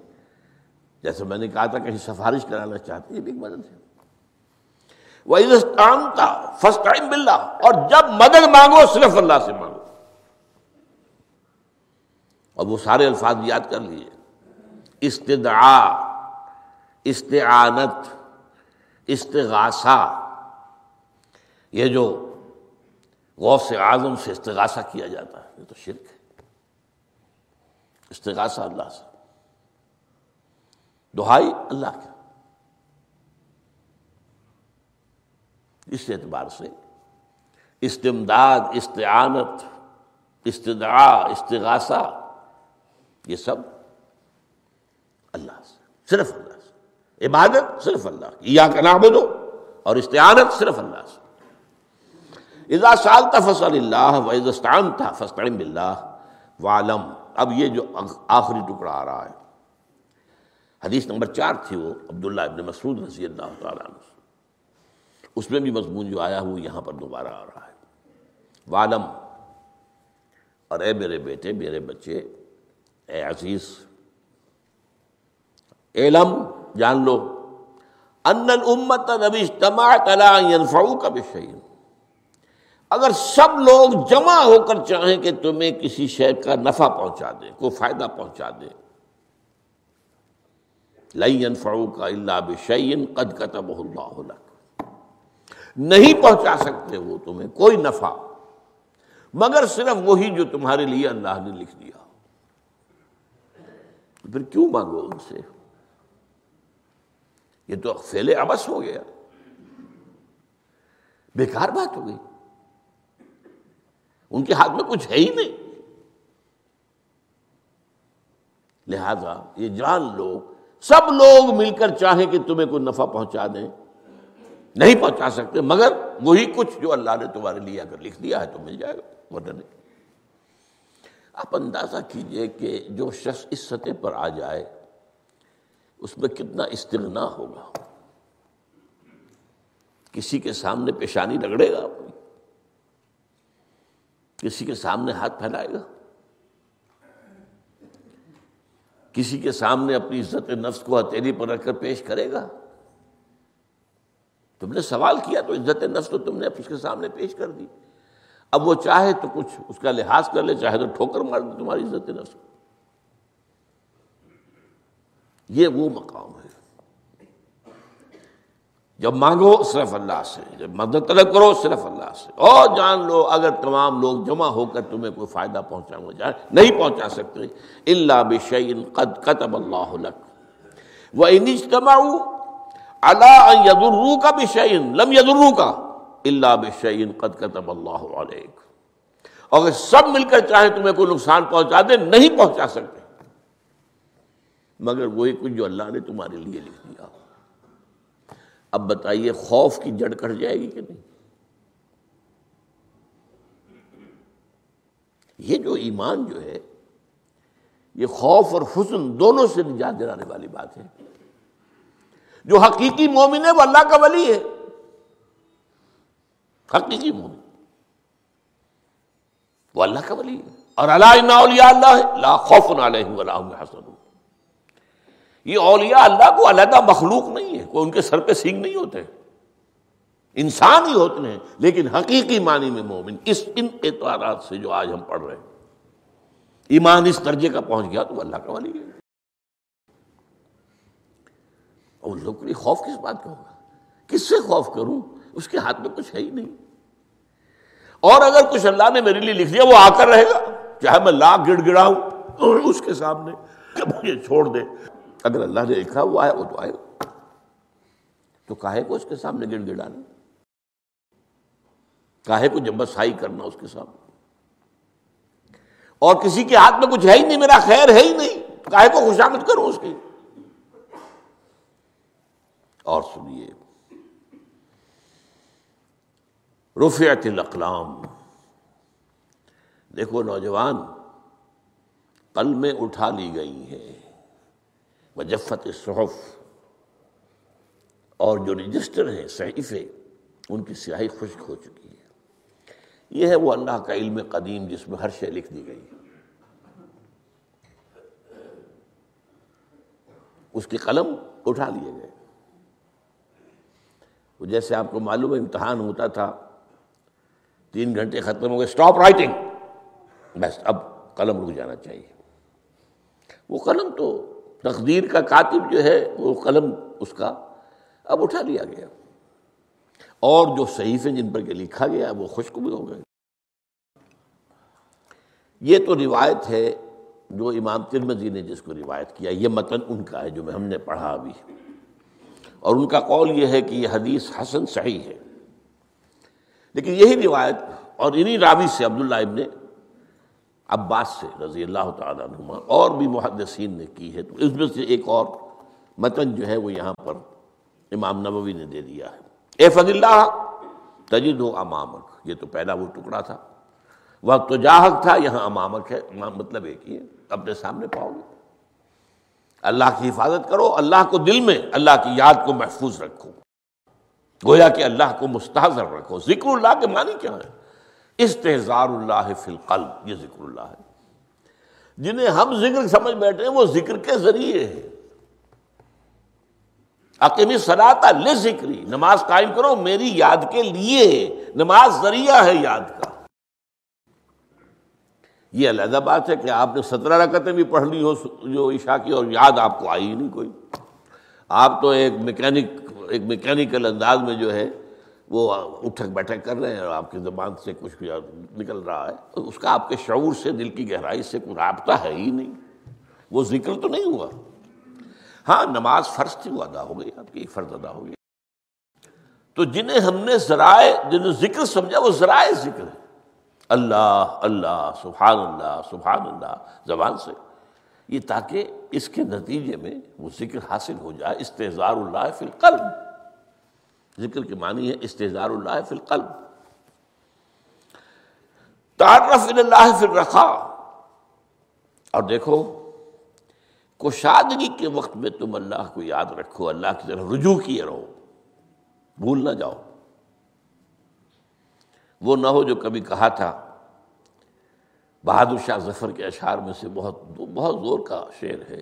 Speaker 1: جیسے میں نے کہا تھا کہیں سفارش کرانا چاہتے ہیں، یہ بھی ایک مدد ہے۔ وہ تھا فرسٹ ٹائم بلّہ اور جب مدد مانگو، صرف اللہ سے مانگو۔ اور وہ سارے الفاظ یاد کر لیے استدعا، استعانت، استغاثہ، یہ جو غوث اعظم سے استغاثہ کیا جاتا ہے، یہ تو شرک ہے۔ استغاثہ اللہ سے۔ دہائی اللہ کا اس اعتبار سے استمداد، استعانت، استدعا، استغاثہ، یہ سب اللہ سے۔ صرف اللہ سے۔ عبادت صرف اللہ کی۔ یا کا نام دو اور استعانت صرف اللہ سے۔ اذا سالتا فصل اللہ و عزستان تھا فسطم بلّہ والم اب یہ جو آخری ٹکڑا آ رہا ہے۔ حدیث نمبر چار تھی وہ، عبداللہ ابن مسعود رضی اللہ تعالیٰ عنہ۔ اس میں بھی مضمون جو آیا وہ یہاں پر دوبارہ آ رہا ہے۔ والم اور اے میرے بیٹے، میرے بچے، اے عزیز علم جان لو۔ ان الامت نبی اجتماعت علی ينفعوك بشيء۔ اگر سب لوگ جمع ہو کر چاہیں کہ تمہیں کسی شے کا نفع پہنچا دے، کوئی فائدہ پہنچا دے۔ لئی فروغ کا اللہ بشعین قد قطب اللہ نہیں پہنچا سکتے وہ تمہیں کوئی نفع، مگر صرف وہی جو تمہارے لیے اللہ نے لکھ دیا۔ پھر کیوں مانگو ان سے؟ یہ تو فیلے ابس ہو گیا۔ بیکار بات ہو گئی۔ ان کے ہاتھ میں کچھ ہے ہی نہیں۔ لہذا یہ جان لو، سب لوگ مل کر چاہیں کہ تمہیں کوئی نفع پہنچا دیں۔ نہیں پہنچا سکتے، مگر وہی کچھ جو اللہ نے تمہارے لیے اگر لکھ دیا ہے تو مل جائے گا، ورنہ نہیں۔ آپ اندازہ کیجیے کہ جو شخص اس سطح پر آ جائے، اس میں کتنا استغنا ہوگا۔ کسی کے سامنے پیشانی رگڑے گا۔ اپنی کسی کے سامنے ہاتھ پھیلائے گا؟ کسی کے سامنے اپنی عزت نفس کو ہتھیلی پر رکھ کر پیش کرے گا؟ تم نے سوال کیا تو عزت نفس تو تم نے اس کے سامنے پیش کر دی۔ اب وہ چاہے تو کچھ اس کا لحاظ کر لے، چاہے تو ٹھوکر مار دے تمہاری عزت نفس یہ وہ مقام ہے۔ جب مانگو صرف اللہ سے، جب مدد طلب کرو صرف اللہ سے۔ اور جان لو، اگر تمام لوگ جمع ہو کر تمہیں کوئی فائدہ پہنچا جائے، نہیں پہنچا سکتے۔ اللہ بشعین قد قطب اللہ وہ اللہ یدرو کا بشعین لم یدرو کا اللہ بشعین قد قطب اللہ علیہ اگر سب مل کر چاہیں تمہیں کوئی نقصان پہنچا دے، نہیں پہنچا سکتے۔ مگر وہی کچھ جو اللہ نے تمہارے لیے لکھ دیا۔ اب بتائیے خوف کی جڑ کٹ جائے گی کہ نہیں؟ یہ جو ایمان جو ہے، یہ خوف اور حسن دونوں سے نجات دلانے والی بات ہے۔ جو حقیقی مومن ہے، وہ اللہ کا ولی ہے۔ حقیقی مومن۔ وہ اللہ کا ولی ہے۔ اور اللہ اللہ لا خوف علیہم ولا هم حسن یہ اولیاء اللہ کو علیحدہ مخلوق نہیں ہے، کوئی ان کے سر پہ سینگ نہیں ہوتے۔ انسان ہی ہوتے ہیں، لیکن حقیقی معنی میں مومن، اس ان اعتبارات سے جو آج ہم پڑھ رہے ہیں۔ ایمان اس درجے کا پہنچ گیا تو اللہ کا ولی ہے۔ اور لوگ خوف کس بات کا ہوگا؟ کس سے خوف کروں؟ اس کے ہاتھ میں کچھ ہے ہی نہیں۔ اور اگر کچھ اللہ نے میرے لیے لکھ دیا، وہ آ کر رہے گا۔ چاہے میں لاکھ گڑ گڑاؤں اس کے سامنے مجھے چھوڑ دے۔ اگر اللہ نے لکھا وہ آئے وہ تو آئے تو کاہے کو اس کے سامنے گڑ گڑانا کاہے کو جب بسائی کرنا اس کے سامنے؟ اور کسی کے ہاتھ میں کچھ ہے ہی نہیں، میرا خیر ہے ہی نہیں۔ کاہے کو خوشامد کروں اس کی؟ اور سنیے رفیت الاقلام۔ دیکھو نوجوان کل میں اٹھا لی گئی ہیں۔ وجفت صحف اور جو رجسٹر ہیں، صحیفے، ان کی سیاہی خشک ہو چکی ہے۔ یہ ہے وہ اللہ کا علم قدیم جس میں ہر شے لکھ دی گئی اس کی قلم اٹھا لیے گئے۔ وہ جیسے آپ کو معلوم ہے، امتحان ہوتا تھا۔ تین گھنٹے ختم ہو گئے اسٹاپ رائٹنگ بس، اب قلم رک جانا چاہیے۔ وہ قلم تو تقدیر کا کاتب جو ہے وہ قلم اس کا اب اٹھا لیا گیا۔ اور جو صحیفے جن پر کے لکھا گیا وہ خشک بھی ہو گئے۔ یہ تو روایت ہے جو امام ترمزی نے جس کو روایت کیا، یہ متن ان کا ہے جو میں ہم نے پڑھا ابھی۔ اور ان کا قول یہ ہے کہ یہ حدیث حسن صحیح ہے۔ لیکن یہی روایت اور انہی راوی سے عبداللہ ابن عباس سے رضی اللہ تعالیٰ عنہ اور بھی محدثین نے کی ہے۔ تو اس میں سے ایک اور متن جو ہے وہ یہاں پر امام نبوی نے دے دیا ہے۔ اے فض اللہ تجد و امامک۔ یہ تو پہلا وہ ٹکڑا تھا۔ وقت تو جاہک تھا، یہاں امامک ہے۔ مطلب ایک ہی ہے۔ اپنے سامنے پاؤ گے۔ اللہ کی حفاظت کرو، اللہ کو دل میں، اللہ کی یاد کو محفوظ رکھو۔ گویا کہ اللہ کو مستحضر رکھو۔ ذکر اللہ کے معنی کیا ہے؟ استحزار اللہ فی القلب، یہ ذکر اللہ ہے۔ جنہیں ہم ذکر سمجھ بیٹھے ہیں، وہ ذکر کے ذریعے ہیں۔ عقیمی سلاتا لے ذکری نماز قائم کرو، میری یاد کے لیے نماز ذریعہ ہے یاد کا۔ یہ علیحدہ بات ہے کہ آپ نے سترہ رکعتیں بھی پڑھ لی ہو، جو عشاء کی، اور یاد آپ کو آئی ہی نہیں کوئی۔ آپ تو ایک میکینک ایک میکینیکل انداز میں جو ہے وہ اٹھک بیٹھک کر رہے ہیں اور آپ کی زبان سے کچھ نکل رہا ہے اس کا آپ کے شعور سے، دل کی گہرائی سے کوئی رابطہ ہے ہی نہیں۔ وہ ذکر تو نہیں ہوا۔ ہاں نماز فرض تھی، وہ ادا ہو گئی، آپ کی فرض ادا ہو گئی۔ تو جنہیں ہم نے ذرائع، جنہیں ذکر سمجھا، وہ ذرائع ذکر ہے اللہ اللہ، سبحان اللہ سبحان اللہ، زبان سے۔ یہ تاکہ اس کے نتیجے میں وہ ذکر حاصل ہو جائے استحزار اللہ فی القلب۔ ذکر کے معنی ہے استحزار اللہ فی القلب۔ تعرف اللہ فی الرخا اور دیکھو، کشادگی کے وقت میں تم اللہ کو یاد رکھو، اللہ کی طرف رجوع کیے رہو۔ بھول نہ جاؤ۔ وہ نہ ہو جو کبھی کہا تھا۔ بہادر شاہ ظفر کے اشعار میں سے بہت بہت زور کا شعر ہے۔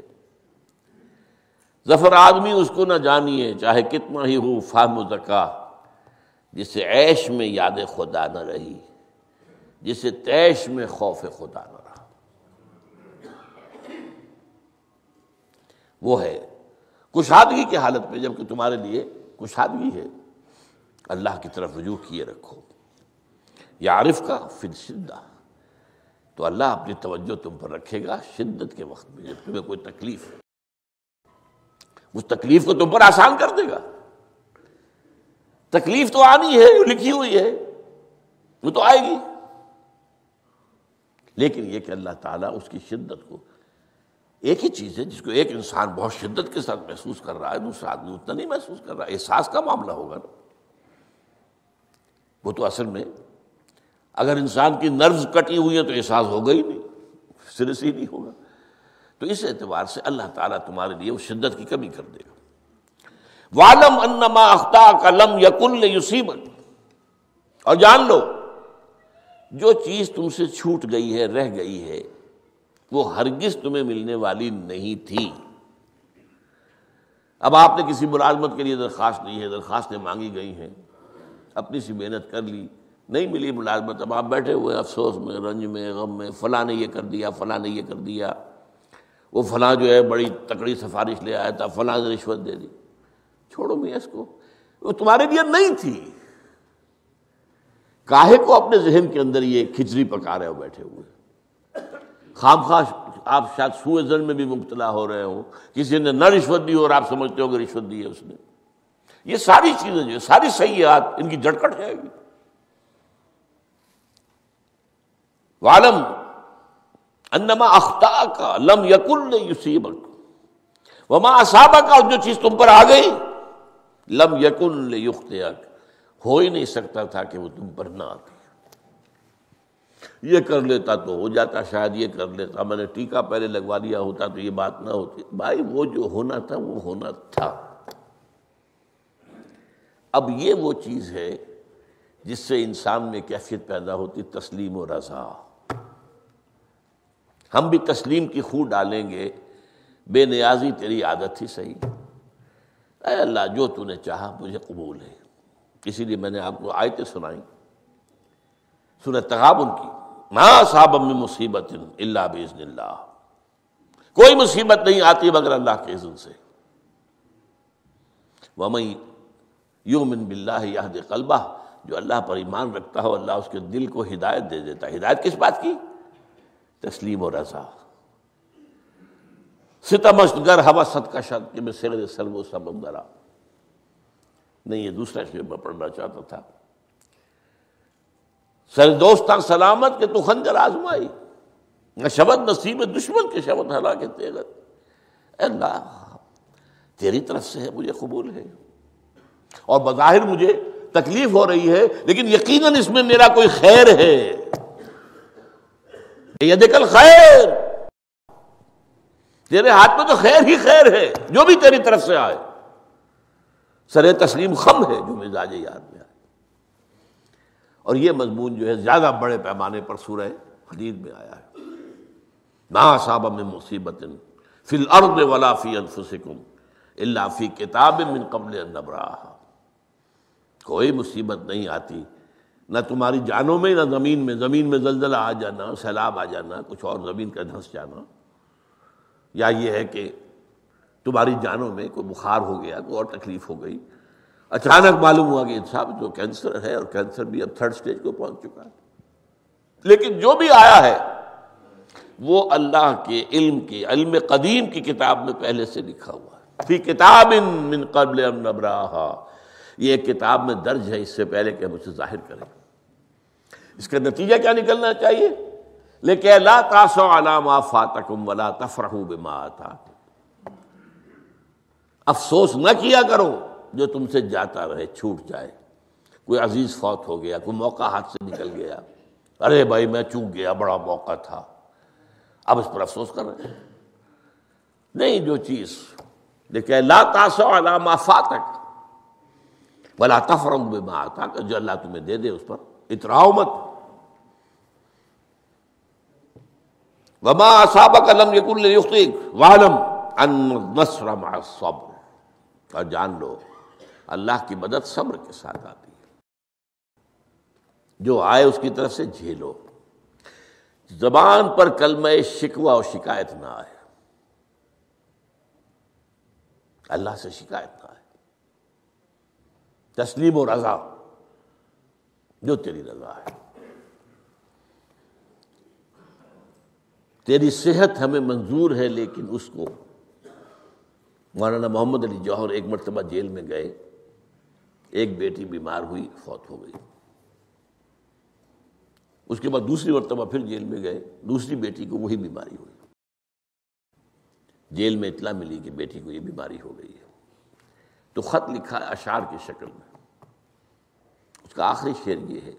Speaker 1: ظفر آدمی اس کو نہ جانیے، چاہے کتنا ہی ہو، فہم و زکا، جسے عیش میں یاد خدا نہ رہی، جسے تیش میں خوف خدا نہ رہا۔ وہ ہے۔ کشادگی کی حالت میں جبکہ تمہارے لیے کشادگی ہے، اللہ کی طرف رجوع کیے رکھو۔ یا عارف کا پھر شدہ تو اللہ اپنی توجہ تم پر رکھے گا شدت کے وقت میں جب تمہیں کوئی تکلیف۔ ہے اس تکلیف کو تم پر آسان کر دے گا۔ تکلیف تو آنی ہے، جو لکھی ہوئی ہے، وہ تو آئے گی۔ لیکن یہ کہ اللہ تعالیٰ اس کی شدت کو ایک ہی چیز ہے، جس کو ایک انسان بہت شدت کے ساتھ محسوس کر رہا ہے، دوسرا آدمی اتنا نہیں محسوس کر رہا۔ ہے احساس کا معاملہ ہوگا نا۔ وہ تو اصل میں اگر انسان کی نروز کٹی ہوئی ہے تو احساس ہوگا ہی نہیں سرے سے ہی نہیں ہوگا۔ تو اس اعتبار سے اللہ تعالیٰ تمہارے لیے وہ شدت کی کمی کر دے گا۔ والم انما اختا کا لم یقن یوسیبت اور جان لو، جو چیز تم سے چھوٹ گئی ہے، رہ گئی ہے، وہ ہرگز تمہیں ملنے والی نہیں تھی۔ اب آپ نے کسی ملازمت کے لیے درخواست نہیں ہے، درخواستیں مانگی گئی ہیں، اپنی سی محنت کر لی، نہیں ملی ملازمت، اب آپ بیٹھے ہوئے افسوس میں، رنج میں، غم میں، فلاں نے یہ کر دیا، فلاں نے یہ کر دیا۔ وہ فلاں جو ہے بڑی تکڑی سفارش لے آیا تھا، فلاں نے رشوت دے دی۔ چھوڑو میں اس کو۔ وہ تمہارے لیے نہیں تھی۔ کاہے کو اپنے ذہن کے اندر یہ کھچڑی پکا رہے ہو بیٹھے ہوئے۔ خام خواہ آپ شاید سوئے زن میں بھی مبتلا ہو رہے ہو کسی نے نہ رشوت دی اور آپ سمجھتے ہو کہ رشوت دی ہے اس نے۔ یہ ساری چیزیں جو ساری سیاحت، ان کی جھٹکٹ ہے۔ والم انما اختا کا لم یقل یوسیبک وما اصابہ کا جو چیز تم پر آ گئی، لم یقن یخت ہو ہی نہیں سکتا تھا کہ وہ تم پر نہ آتی یہ کر لیتا تو ہو جاتا، شاید یہ کر لیتا۔ میں نے ٹیکا پہلے لگوا لیا ہوتا تو یہ بات نہ ہوتی۔ بھائی وہ جو ہونا تھا، وہ ہونا تھا۔ اب یہ وہ چیز ہے جس سے انسان میں کیفیت پیدا ہوتی، تسلیم و رضا۔ ہم بھی تسلیم کی خو ڈالیں گے۔ بے نیازی تیری عادت ہی صحیح۔ اے اللہ، جو تو نے چاہا مجھے قبول ہے۔ اسی لیے میں نے آپ کو آیتیں سنائی سنیں تغاب ان کی ماں صاحب میں مصیبت اللہ بزن اللہ۔ کوئی مصیبت نہیں آتی مگر اللہ کے عزن سے۔ ومئی یومن بلّہ یاد قلبہ، جو اللہ پر ایمان رکھتا ہو، اللہ اس کے دل کو ہدایت دے دیتا ہے۔ ہدایت کس بات کی؟ تسلیم و رضا۔ ستمشت گر ہوا ست کا شد کہ میں سر سر وہ سمندرا نہیں، یہ دوسرا شعر میں پڑھنا چاہتا تھا۔ سر دوستان، سلامت کے تو خنجر آزمائی۔ نہ شبد نصیب، دشمن کے شبد ہلا کے تیغت اللہ، تیری طرف سے ہے، مجھے قبول ہے۔ اور بظاہر مجھے تکلیف ہو رہی ہے، لیکن یقیناً اس میں میرا کوئی خیر ہے۔ یہ دیکھل خیر تیرے ہاتھ میں تو خیر ہی خیر ہے، جو بھی تیری طرف سے آئے۔ سر تسلیم خم ہے جو مزاج یاد میں آئے۔ اور یہ مضمون جو ہے زیادہ بڑے پیمانے پر سورہ حدید میں آیا ہے۔ نا صاحب میں مصیبت فی الارض ولا فی انفسکم اللہ فی کتاب من قبل نبراہ کوئی مصیبت نہیں آتی نہ تمہاری جانوں میں، نہ زمین میں۔ زمین میں زلزلہ آ جانا، سیلاب آ جانا، کچھ اور زمین کا دھنس جانا۔ یا یہ ہے کہ تمہاری جانوں میں کوئی بخار ہو گیا، کوئی اور تکلیف ہو گئی۔ اچانک معلوم ہوا کہ صاحب جو کینسر ہے، اور کینسر بھی اب تھرڈ سٹیج کو پہنچ چکا ہے۔ لیکن جو بھی آیا ہے، وہ اللہ کے علم کی علم قدیم کی کتاب میں پہلے سے لکھا ہوا ہے۔ فی کتاب من قبل نبراہا۔ یہ ایک کتاب میں درج ہے، اس سے پہلے کہ ہم اسے ظاہر کریں۔ اس کا نتیجہ کیا نکلنا چاہیے؟ لیکن لا تاسو علامہ فاتکم ولا تفرحوا بما آتاکم۔ افسوس نہ کیا کرو جو تم سے جاتا رہے، چھوٹ جائے۔ کوئی عزیز فوت ہو گیا، کوئی موقع ہاتھ سے نکل گیا۔ ارے بھائی، میں چوک گیا، بڑا موقع تھا۔ اب اس پر افسوس کر رہے نہیں، جو چیز۔ دیکھے لا تاسو علامہ فاتک۔ بلا تفرم بما آتا کہ جو اللہ تمہیں دے دے اس پر۔ اتراؤ مت۔ وما صابق لم يكن ليخطئك وعلم ان النصر مع الصبر اور جان لو، اللہ کی مدد صبر کے ساتھ آتی ہے۔ جو آئے اس کی طرف سے جھیلو۔ زبان پر کلمہ شکوہ اور شکایت نہ آئے۔ اللہ سے شکایت نہ آئے۔ تسلیم و رضا، جو تیری رضا ہے۔ تیری صحت ہمیں منظور ہے، لیکن اس کو مولانا محمد علی جوہر ایک مرتبہ جیل میں گئے، ایک بیٹی بیمار ہوئی، فوت ہو گئی۔ اس کے بعد دوسری مرتبہ پھر جیل میں گئے، دوسری بیٹی کو وہی بیماری ہوئی۔ جیل میں اطلاع ملی کہ بیٹی کو یہ بیماری ہو گئی ہے۔ تو خط لکھا اشعار کی شکل میں۔ اس کا آخری شعر یہ ہے۔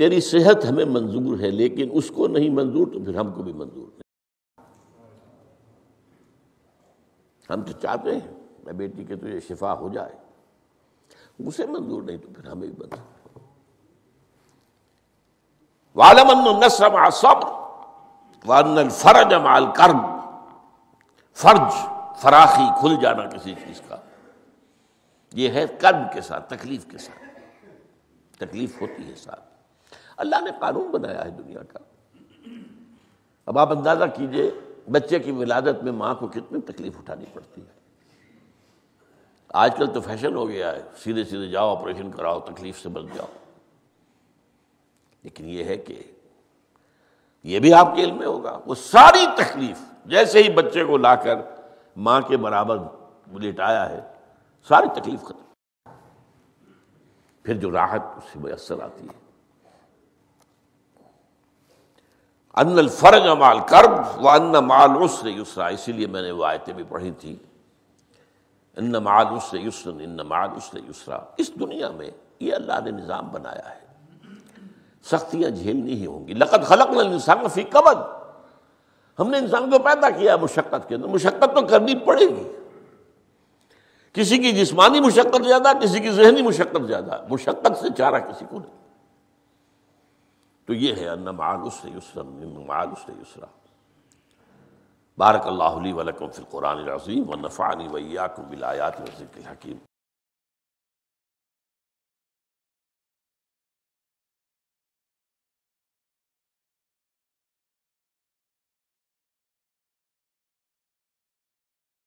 Speaker 1: تیری صحت ہمیں منظور ہے، لیکن اس کو نہیں منظور تو پھر ہم کو بھی منظور نہیں ہم تو چاہتے ہیں، میں بیٹی کے تو یہ شفا ہو جائے۔ اسے منظور نہیں تو پھر ہمیں بھی منظور۔ الفرج مع الكرب۔ فرج، فراخی، کھل جانا کسی چیز کا۔ یہ ہے کرب کے ساتھ، تکلیف کے ساتھ۔ تکلیف ہوتی ہے ساتھ۔ اللہ نے قانون بنایا ہے دنیا کا۔ اب آپ اندازہ کیجیے، بچے کی ولادت میں ماں کو کتنی تکلیف اٹھانی پڑتی ہے۔ آج کل تو فیشن ہو گیا ہے، سیدھے سیدھے جاؤ، آپریشن کراؤ، تکلیف سے بچ جاؤ۔ لیکن یہ ہے کہ یہ بھی آپ کے علم میں ہوگا۔ وہ ساری تکلیف جیسے ہی بچے کو لا کر ماں کے برابر لٹایا ہے، ساری تکلیف ختم۔ پھر جو راحت اس سے میسر آتی ہے۔ ان الفرج مال کرب و ان مال عسر یسرا اسی لیے میں نے وہ آیتیں بھی پڑھی تھی. ان مال عسر یسر ان مال عسر یسرا اس دنیا میں یہ اللہ نے نظام بنایا ہے. سختیاں جھیلنی ہی ہوں گی. لقت خلق انسان فی قبد ہم نے انسان کو پیدا کیا مشقت کے اندر. مشقت تو کرنی پڑے گی. کسی کی جسمانی مشقت زیادہ، کسی کی ذہنی مشقت زیادہ. مشقت سے چارہ کسی کو نہیں. تو یہ ہے ان معال یسرا معال یسرا بارک اللہ علی ولکم فی القرآن العظیم و نفعنی ویاکم بالآیات و ذکر الحکیم۔